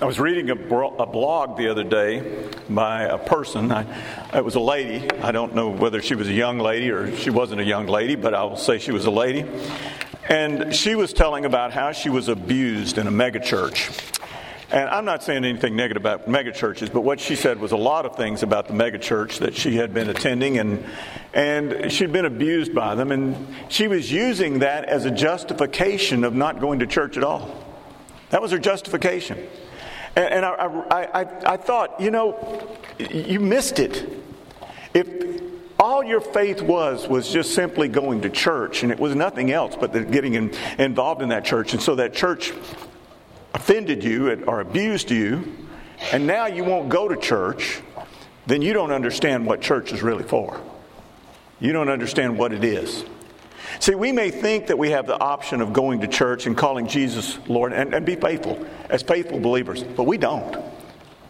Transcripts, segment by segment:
I was reading a, blog the other day by a person. I, it was a lady. I don't know whether she was a young lady or she wasn't a young lady, but I will say she was a lady. And she was telling about how she was abused in a megachurch. And I'm not saying anything negative about megachurches, but what she said was a lot of things about the megachurch that she had been attending, and and she'd been abused by them, and she was using that as a justification of not going to church at all. That was her justification. And, and I, I, I, I thought, you know, you missed it. If all your faith was was just simply going to church, and it was nothing else but getting in, involved in that church, and so that church offended you or abused you, and now you won't go to church, then you don't understand what church is really for. You don't understand what it is. See, we may think that we have the option of going to church and calling Jesus Lord and, and be faithful as faithful believers, but we don't.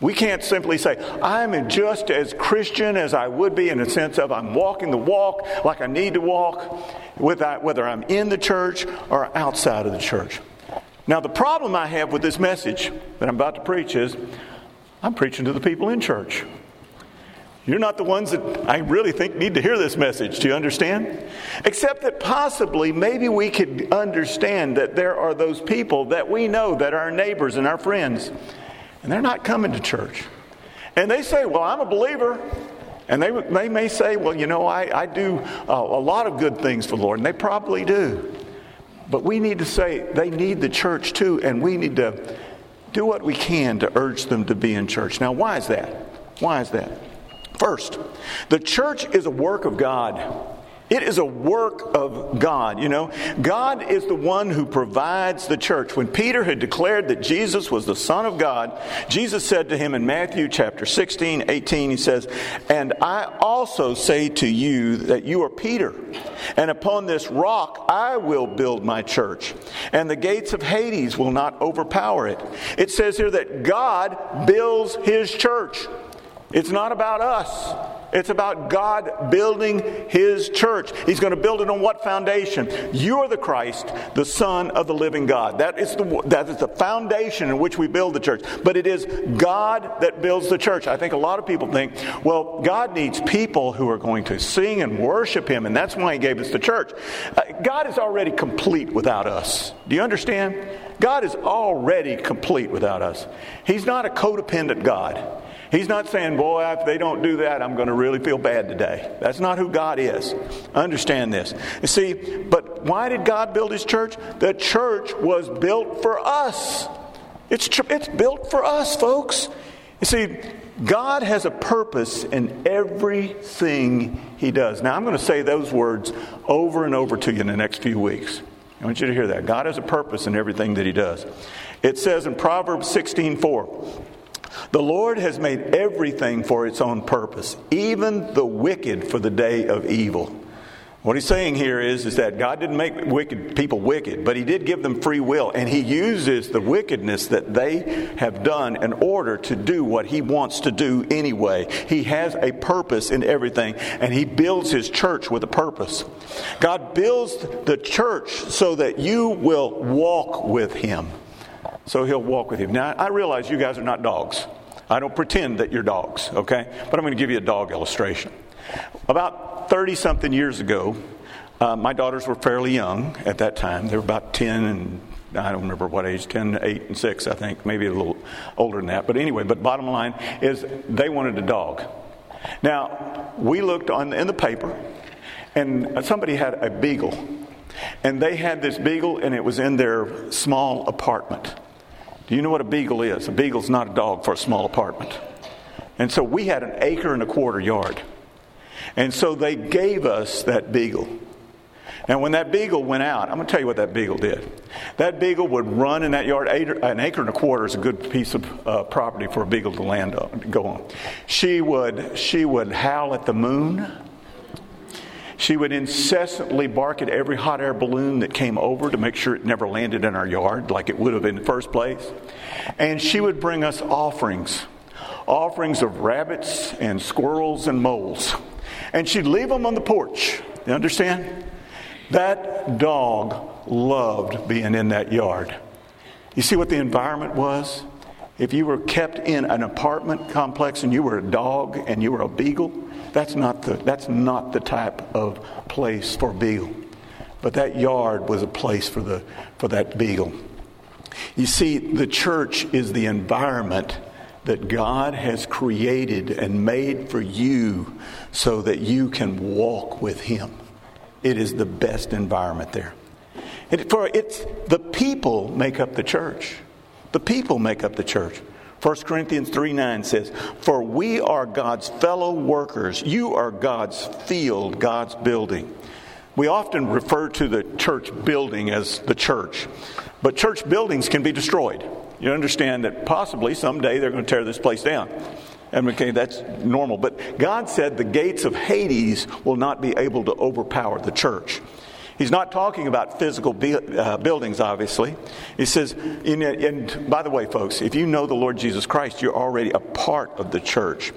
We can't simply say, I'm just as Christian as I would be in the sense of I'm walking the walk like I need to walk, whether I'm in the church or outside of the church. Now, the problem I have with this message that I'm about to preach is I'm preaching to the people in church. You're not the ones that I really think need to hear this message. Do you understand? Except that possibly, maybe we could understand that there are those people that we know that are our neighbors and our friends, and they're not coming to church. And they say, Well, I'm a believer. And they, they may say, Well, you know, I, I do uh, a lot of good things for the Lord, and they probably do. But we need to say they need the church too, and we need to do what we can to urge them to be in church. Now, why is that? Why is that? First, the church is a work of God. It is a work of God. You know, God is the one who provides the church. When Peter had declared that Jesus was the Son of God, Jesus said to him in Matthew chapter 16, 18, he says, And I also say to you that you are Peter, and upon this rock I will build my church, and the gates of Hades will not overpower it. It says here that God builds his church. It's not about us. It's about God building His church. He's going to build it on what foundation? You are the Christ, the Son of the living God. That is the, that is the foundation in which we build the church. But it is God that builds the church. I think a lot of people think, well, God needs people who are going to sing and worship Him, and that's why He gave us the church. Uh, God is already complete without us. Do you understand? God is already complete without us. He's not a codependent God. He's not saying, boy, if they don't do that, I'm going to really feel bad today. That's not who God is. Understand this. You see, but why did God build his church? The church was built for us. It's, it's built for us, folks. You see, God has a purpose in everything he does. Now, I'm going to say those words over and over to you in the next few weeks. I want you to hear that. God has a purpose in everything that he does. It says in Proverbs 16 4, the Lord has made everything for its own purpose, even the wicked for the day of evil. What he's saying here is, is that God didn't make wicked people wicked, but he did give them free will, and he uses the wickedness that they have done in order to do what he wants to do anyway. He has a purpose in everything, and he builds his church with a purpose. God builds the church so that you will walk with him so he'll walk with you. Now, I realize you guys are not dogs. I don't pretend that you're dogs, okay? But I'm going to give you a dog illustration. About 30 something years ago, uh, my daughters were fairly young at that time. They were about 10 and I don't remember what age, 10, 8, and 6, I think, maybe a little older than that. But anyway, but bottom line is they wanted a dog. Now, we looked on in the paper, and somebody had a beagle. And they had this beagle, and it was in their small apartment. Do you know what a beagle is? A beagle's not a dog for a small apartment. And so we had an acre and a quarter yard. And so they gave us that beagle. Now, when that beagle went out, I'm going to tell you what that beagle did. That beagle would run in that yard. An acre and a quarter is a good piece of uh, property for a beagle to land on, go on. She would, she would howl at the moon. She would incessantly bark at every hot air balloon that came over to make sure it never landed in our yard like it would have in the first place. And she would bring us offerings offerings of rabbits and squirrels and moles. And she'd leave them on the porch. You understand? That dog loved being in that yard. You see what the environment was? If you were kept in an apartment complex and you were a dog and you were a beagle, that's not the, that's not the type of place for beagle. But that yard was a place for, the, for that beagle. You see, the church is the environment that God has created and made for you so that you can walk with Him. It is the best environment there. It, for it's the people make up the church. The people make up the church. 1 Corinthians 3 9 says, For we are God's fellow workers. You are God's field, God's building. We often refer to the church building as the church, but church buildings can be destroyed. You understand that possibly someday they're going to tear this place down. And okay, that's normal. But God said the gates of Hades will not be able to overpower the church. He's not talking about physical uh, buildings, obviously. He says, and by the way, folks, if you know the Lord Jesus Christ, you're already a part of the church.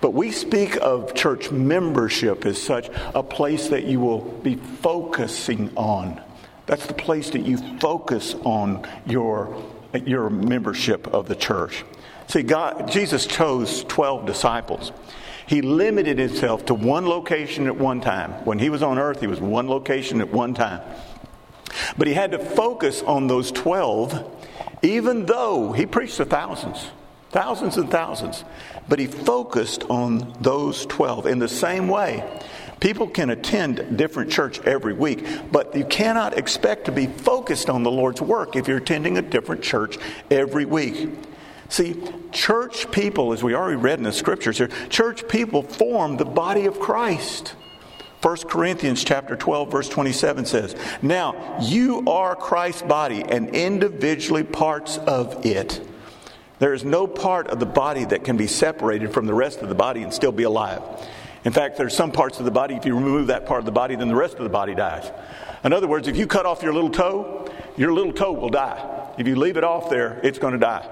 But we speak of church membership as such a place that you will be focusing on. That's the place that you focus on your, your membership of the church. See, God, Jesus chose 12 disciples. He limited himself to one location at one time. When he was on earth, he was one location at one time. But he had to focus on those 12, even though he preached to thousands, thousands and thousands. But he focused on those 12 in the same way. People can attend different church every week, but you cannot expect to be focused on the Lord's work if you're attending a different church every week. See, church people, as we already read in the scriptures here, church people form the body of Christ. 1 Corinthians chapter 12 verse 27 says, "Now you are Christ's body and individually parts of it." There is no part of the body that can be separated from the rest of the body and still be alive. In fact, there's some parts of the body, if you remove that part of the body, then the rest of the body dies. In other words, if you cut off your little toe, your little toe will die. If you leave it off there, it's going to die.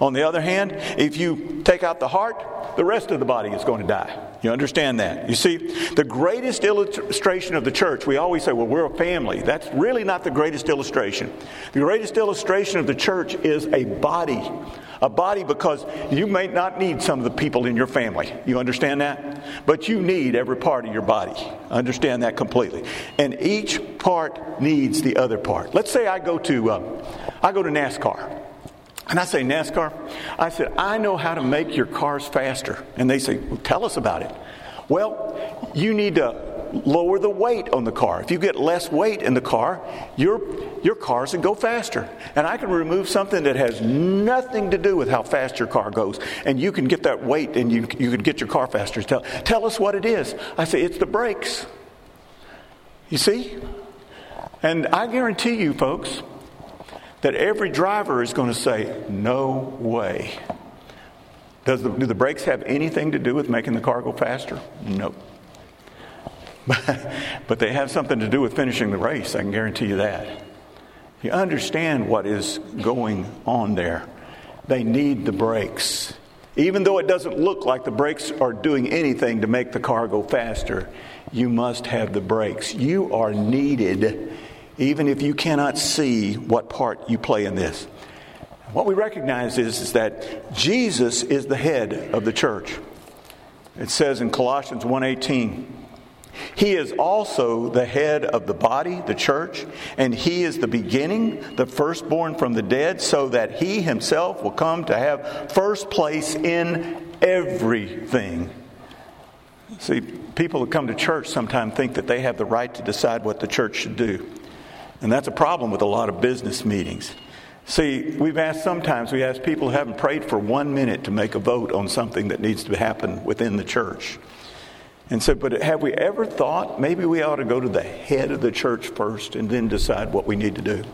On the other hand, if you take out the heart, the rest of the body is going to die. You understand that? You see, the greatest illustration of the church, we always say, well, we're a family. That's really not the greatest illustration. The greatest illustration of the church is a body. A body because you may not need some of the people in your family. You understand that? But you need every part of your body. Understand that completely. And each part needs the other part. Let's say I go to, uh, I go to NASCAR. And I say, NASCAR? I said, I know how to make your cars faster. And they say, well, tell us about it. Well, you need to lower the weight on the car. If you get less weight in the car, your, your cars can go faster. And I can remove something that has nothing to do with how fast your car goes. And you can get that weight and you, you can get your car faster. Tell, tell us what it is. I say, it's the brakes. You see? And I guarantee you, folks, that every driver is going to say, No way. Does the, do the brakes have anything to do with making the car go faster? No. but they have something to do with finishing the race, I can guarantee you that. You understand what is going on there. They need the brakes. Even though it doesn't look like the brakes are doing anything to make the car go faster, you must have the brakes. You are needed even if you cannot see what part you play in this. What we recognize is, is that Jesus is the head of the church. It says in Colossians 1:18, he is also the head of the body, the church, and he is the beginning, the firstborn from the dead, so that he himself will come to have first place in everything. See, people who come to church sometimes think that they have the right to decide what the church should do. And that's a problem with a lot of business meetings. See, we've asked sometimes, we ask people who haven't prayed for one minute to make a vote on something that needs to happen within the church. And said, so, but have we ever thought maybe we ought to go to the head of the church first and then decide what we need to do?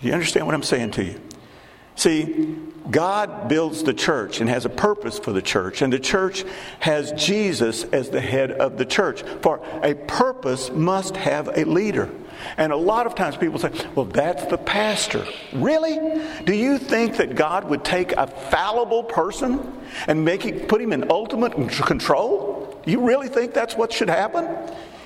You understand what I'm saying to you? See, God builds the church and has a purpose for the church, and the church has Jesus as the head of the church. For a purpose must have a leader. And a lot of times people say, well, that's the pastor. Really? Do you think that God would take a fallible person and make it, put him in ultimate control? You really think that's what should happen?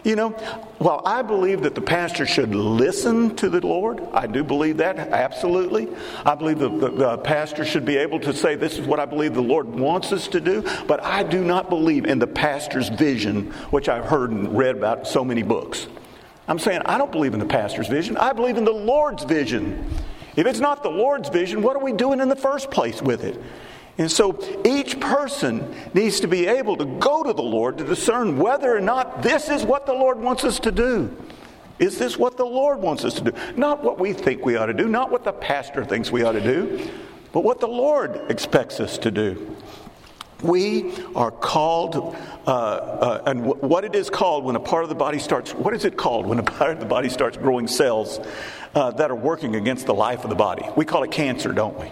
You know, while I believe that the pastor should listen to the Lord, I do believe that, absolutely. I believe the, the, the, pastor should be able to say, This is what I believe the Lord wants us to do, but I do not believe in the pastor's vision, which I've heard and read about in so many books. I'm saying I don't believe in the pastor's vision, I believe in the Lord's vision. If it's not the Lord's vision, what are we doing in the first place with it? And so each person needs to be able to go to the Lord to discern whether or not this is what the Lord wants us to do. Is this what the Lord wants us to do? Not what we think we ought to do, not what the pastor thinks we ought to do, but what the Lord expects us to do. We are called, uh, uh, and w- what it is called when a part of the body starts, what is it called when a part of the body starts growing cells uh, that are working against the life of the body? We call it cancer, don't we?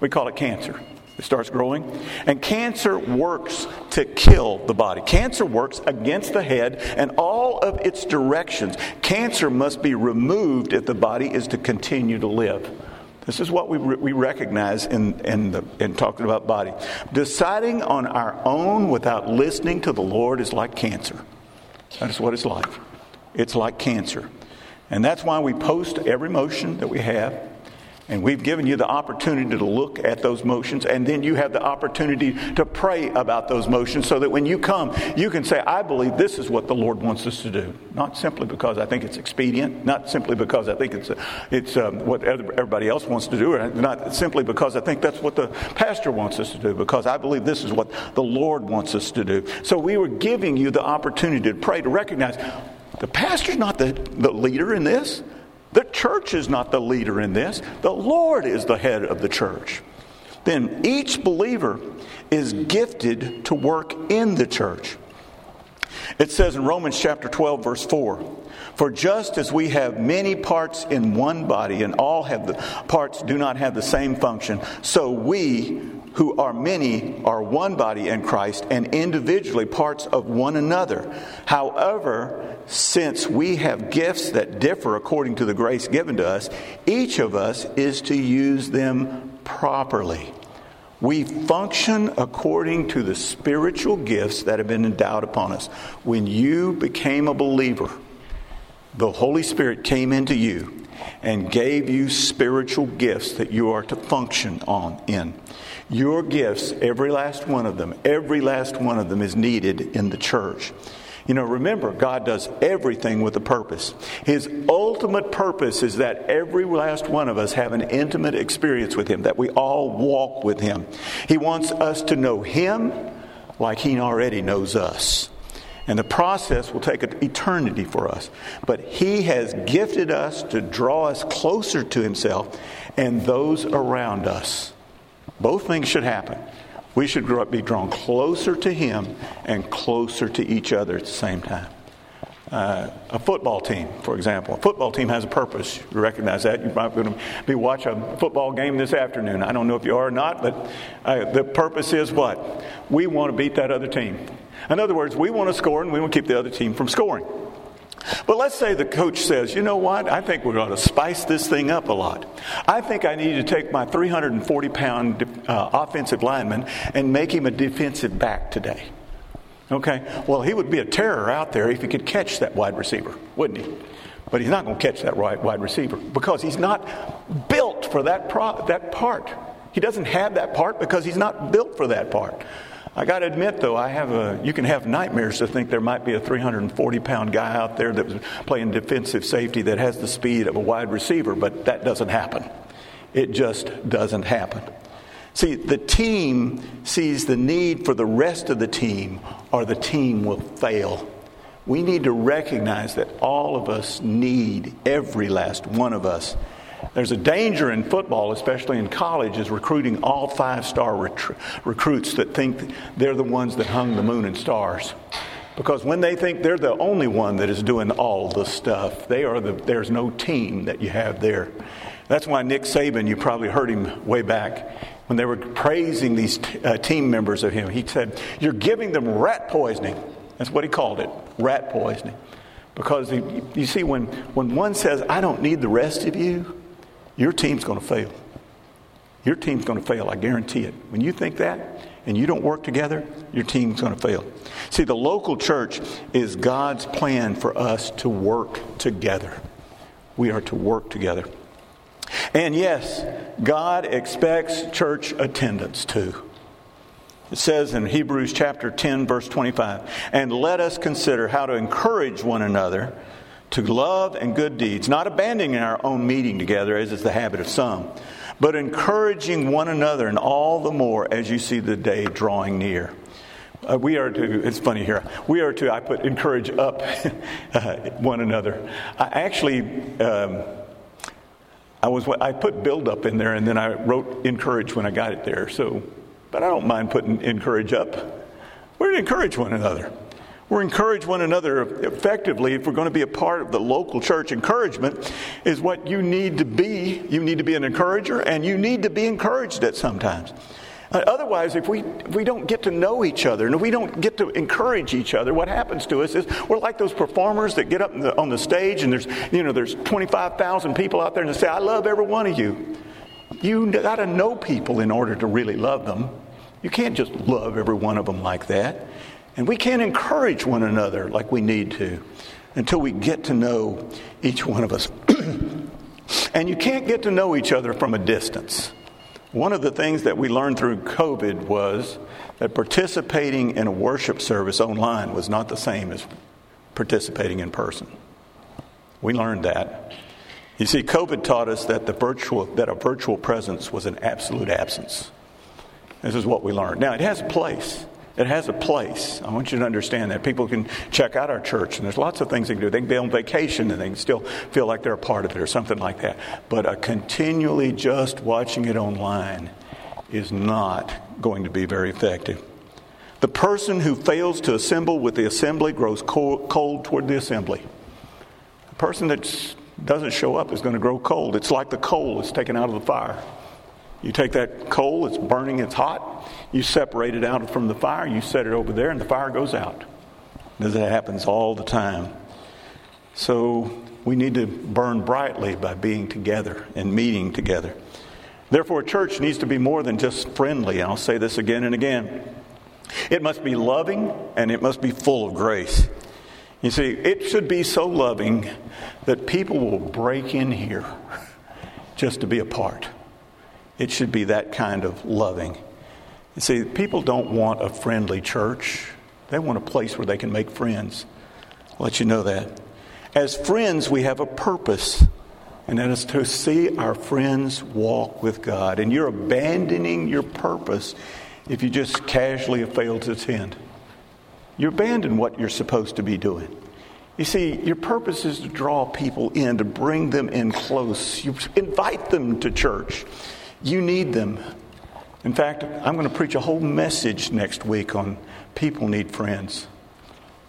We call it cancer. It starts growing. And cancer works to kill the body. Cancer works against the head and all of its directions. Cancer must be removed if the body is to continue to live. This is what we, re- we recognize in, in, the, in talking about body. Deciding on our own without listening to the Lord is like cancer. That is what it's like. It's like cancer. And that's why we post every motion that we have and we've given you the opportunity to look at those motions, and then you have the opportunity to pray about those motions so that when you come, you can say, I believe this is what the Lord wants us to do. Not simply because I think it's expedient, not simply because I think it's, it's um, what everybody else wants to do, or not simply because I think that's what the pastor wants us to do, because I believe this is what the Lord wants us to do. So we were giving you the opportunity to pray, to recognize the pastor's not the, the leader in this. The church is not the leader in this, the Lord is the head of the church. Then each believer is gifted to work in the church. It says in Romans chapter 12, verse 4 For just as we have many parts in one body, and all have the parts do not have the same function, so we who are many are one body in Christ and individually parts of one another. However, since we have gifts that differ according to the grace given to us, each of us is to use them properly. We function according to the spiritual gifts that have been endowed upon us. When you became a believer, the Holy Spirit came into you and gave you spiritual gifts that you are to function on in. Your gifts, every last one of them, every last one of them is needed in the church. You know, remember, God does everything with a purpose. His ultimate purpose is that every last one of us have an intimate experience with Him, that we all walk with Him. He wants us to know Him like He already knows us. And the process will take an eternity for us. But He has gifted us to draw us closer to Himself and those around us. Both things should happen. We should be drawn closer to Him and closer to each other at the same time. Uh, a football team, for example. A football team has a purpose. You recognize that. Going to be watch a football game this afternoon. I don't know if you are or not, but uh, the purpose is what? We want to beat that other team. In other words, we want to score and we want to keep the other team from scoring. But let's say the coach says, you know what? I think we're going to spice this thing up a lot. I think I need to take my 340 pound uh, offensive lineman and make him a defensive back today. Okay? Well, he would be a terror out there if he could catch that wide receiver, wouldn't he? But he's not going to catch that wide receiver because he's not built for that, pro- that part. He doesn't have that part because he's not built for that part. I got to admit, though, I have a, you can have nightmares to think there might be a 340 pound guy out there that was playing defensive safety that has the speed of a wide receiver, but that doesn't happen. It just doesn't happen. See, the team sees the need for the rest of the team, or the team will fail. We need to recognize that all of us need, every last one of us, there's a danger in football, especially in college, is recruiting all five star recruits that think they're the ones that hung the moon and stars. Because when they think they're the only one that is doing all the stuff, they are the, there's no team that you have there. That's why Nick Saban, you probably heard him way back, when they were praising these t- uh, team members of him, he said, You're giving them rat poisoning. That's what he called it rat poisoning. Because you see, when, when one says, I don't need the rest of you, your team's going to fail. Your team's going to fail, I guarantee it. When you think that, and you don't work together, your team's going to fail. See, the local church is God's plan for us to work together. We are to work together. And yes, God expects church attendance too. It says in Hebrews chapter 10, verse 25, and let us consider how to encourage one another to love and good deeds, not abandoning our own meeting together, as is the habit of some, but encouraging one another, and all the more as you see the day drawing near. Uh, we are to, it's funny here, we are to, I put encourage up uh, one another. I actually, um, I was, I put build up in there and then I wrote encourage when I got it there. So, but I don't mind putting encourage up. We're to encourage one another. We're encourage one another effectively if we're going to be a part of the local church. Encouragement is what you need to be. You need to be an encourager, and you need to be encouraged at sometimes. Uh, otherwise, if we, if we don't get to know each other and if we don't get to encourage each other, what happens to us is we're like those performers that get up the, on the stage and there's, you know, there's 25,000 people out there and they say, I love every one of you. You got to know people in order to really love them. You can't just love every one of them like that. And we can't encourage one another like we need to until we get to know each one of us. and you can't get to know each other from a distance. One of the things that we learned through COVID was that participating in a worship service online was not the same as participating in person. We learned that. You see, COVID taught us that the virtual that a virtual presence was an absolute absence. This is what we learned. Now it has a place. It has a place. I want you to understand that. People can check out our church, and there's lots of things they can do. They can be on vacation and they can still feel like they're a part of it or something like that. But uh, continually just watching it online is not going to be very effective. The person who fails to assemble with the assembly grows cold toward the assembly. The person that doesn't show up is going to grow cold. It's like the coal is taken out of the fire. You take that coal, it's burning, it's hot, you separate it out from the fire, you set it over there, and the fire goes out. This happens all the time. So we need to burn brightly by being together and meeting together. Therefore, church needs to be more than just friendly. I'll say this again and again. It must be loving and it must be full of grace. You see, it should be so loving that people will break in here just to be a part. It should be that kind of loving. You see, people don't want a friendly church, they want a place where they can make friends. I'll let you know that. As friends, we have a purpose, and that is to see our friends walk with God. And you're abandoning your purpose if you just casually fail to attend. You abandon what you're supposed to be doing. You see, your purpose is to draw people in, to bring them in close. You invite them to church. You need them. In fact, I'm going to preach a whole message next week on people need friends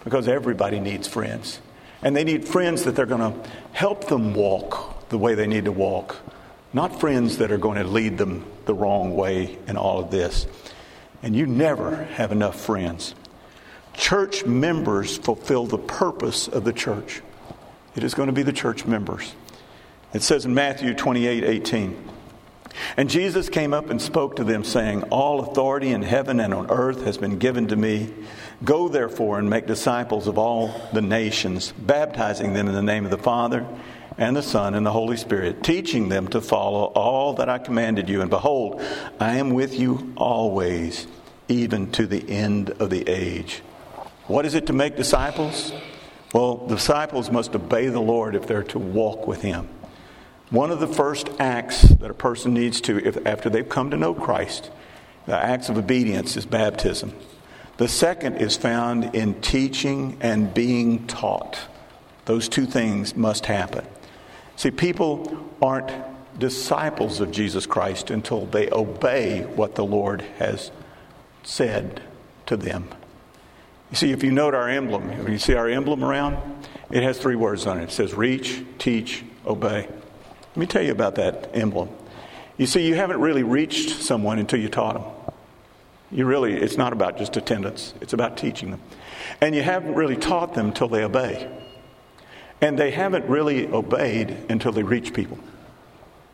because everybody needs friends. And they need friends that they're going to help them walk the way they need to walk, not friends that are going to lead them the wrong way in all of this. And you never have enough friends. Church members fulfill the purpose of the church. It is going to be the church members. It says in Matthew 28 18. And Jesus came up and spoke to them, saying, All authority in heaven and on earth has been given to me. Go therefore and make disciples of all the nations, baptizing them in the name of the Father and the Son and the Holy Spirit, teaching them to follow all that I commanded you. And behold, I am with you always, even to the end of the age. What is it to make disciples? Well, disciples must obey the Lord if they're to walk with Him. One of the first acts that a person needs to, if, after they've come to know Christ, the acts of obedience is baptism. The second is found in teaching and being taught. Those two things must happen. See, people aren't disciples of Jesus Christ until they obey what the Lord has said to them. You see, if you note our emblem, if you see our emblem around, it has three words on it. It says reach, teach, obey. Let me tell you about that emblem. You see, you haven't really reached someone until you taught them. You really, it's not about just attendance, it's about teaching them. And you haven't really taught them until they obey. And they haven't really obeyed until they reach people.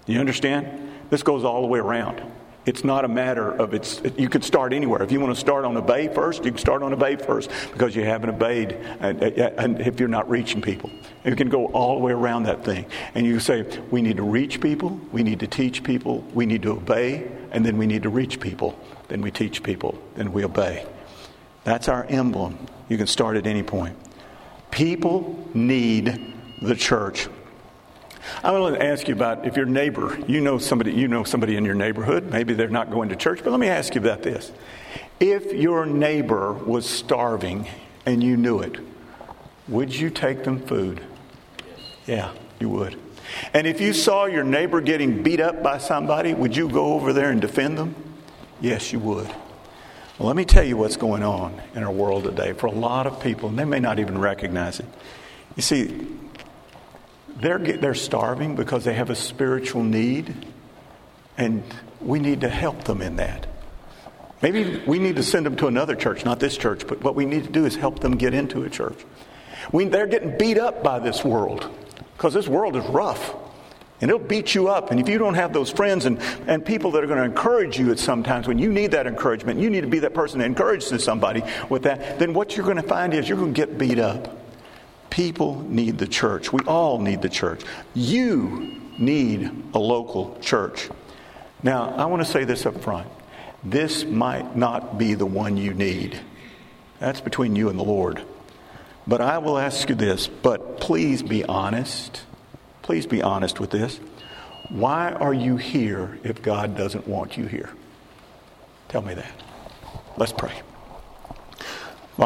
You understand? This goes all the way around. It's not a matter of it's, you could start anywhere. If you want to start on a bay first, you can start on a bay first because you haven't obeyed and, and if you're not reaching people. You can go all the way around that thing. And you say, we need to reach people, we need to teach people, we need to obey, and then we need to reach people. Then we teach people, then we obey. That's our emblem. You can start at any point. People need the church. I want to ask you about if your neighbor, you know somebody, you know somebody in your neighborhood, maybe they're not going to church, but let me ask you about this. If your neighbor was starving and you knew it, would you take them food? Yeah, you would. And if you saw your neighbor getting beat up by somebody, would you go over there and defend them? Yes, you would. Well, let me tell you what's going on in our world today for a lot of people, and they may not even recognize it. You see, they're, they're starving because they have a spiritual need, and we need to help them in that. Maybe we need to send them to another church, not this church, but what we need to do is help them get into a church. We, they're getting beat up by this world because this world is rough and it'll beat you up. And if you don't have those friends and, and people that are going to encourage you at sometimes when you need that encouragement, you need to be that person that encourages somebody with that, then what you're going to find is you're going to get beat up. People need the church. We all need the church. You need a local church. Now, I want to say this up front. This might not be the one you need. That's between you and the Lord. But I will ask you this, but please be honest. Please be honest with this. Why are you here if God doesn't want you here? Tell me that. Let's pray.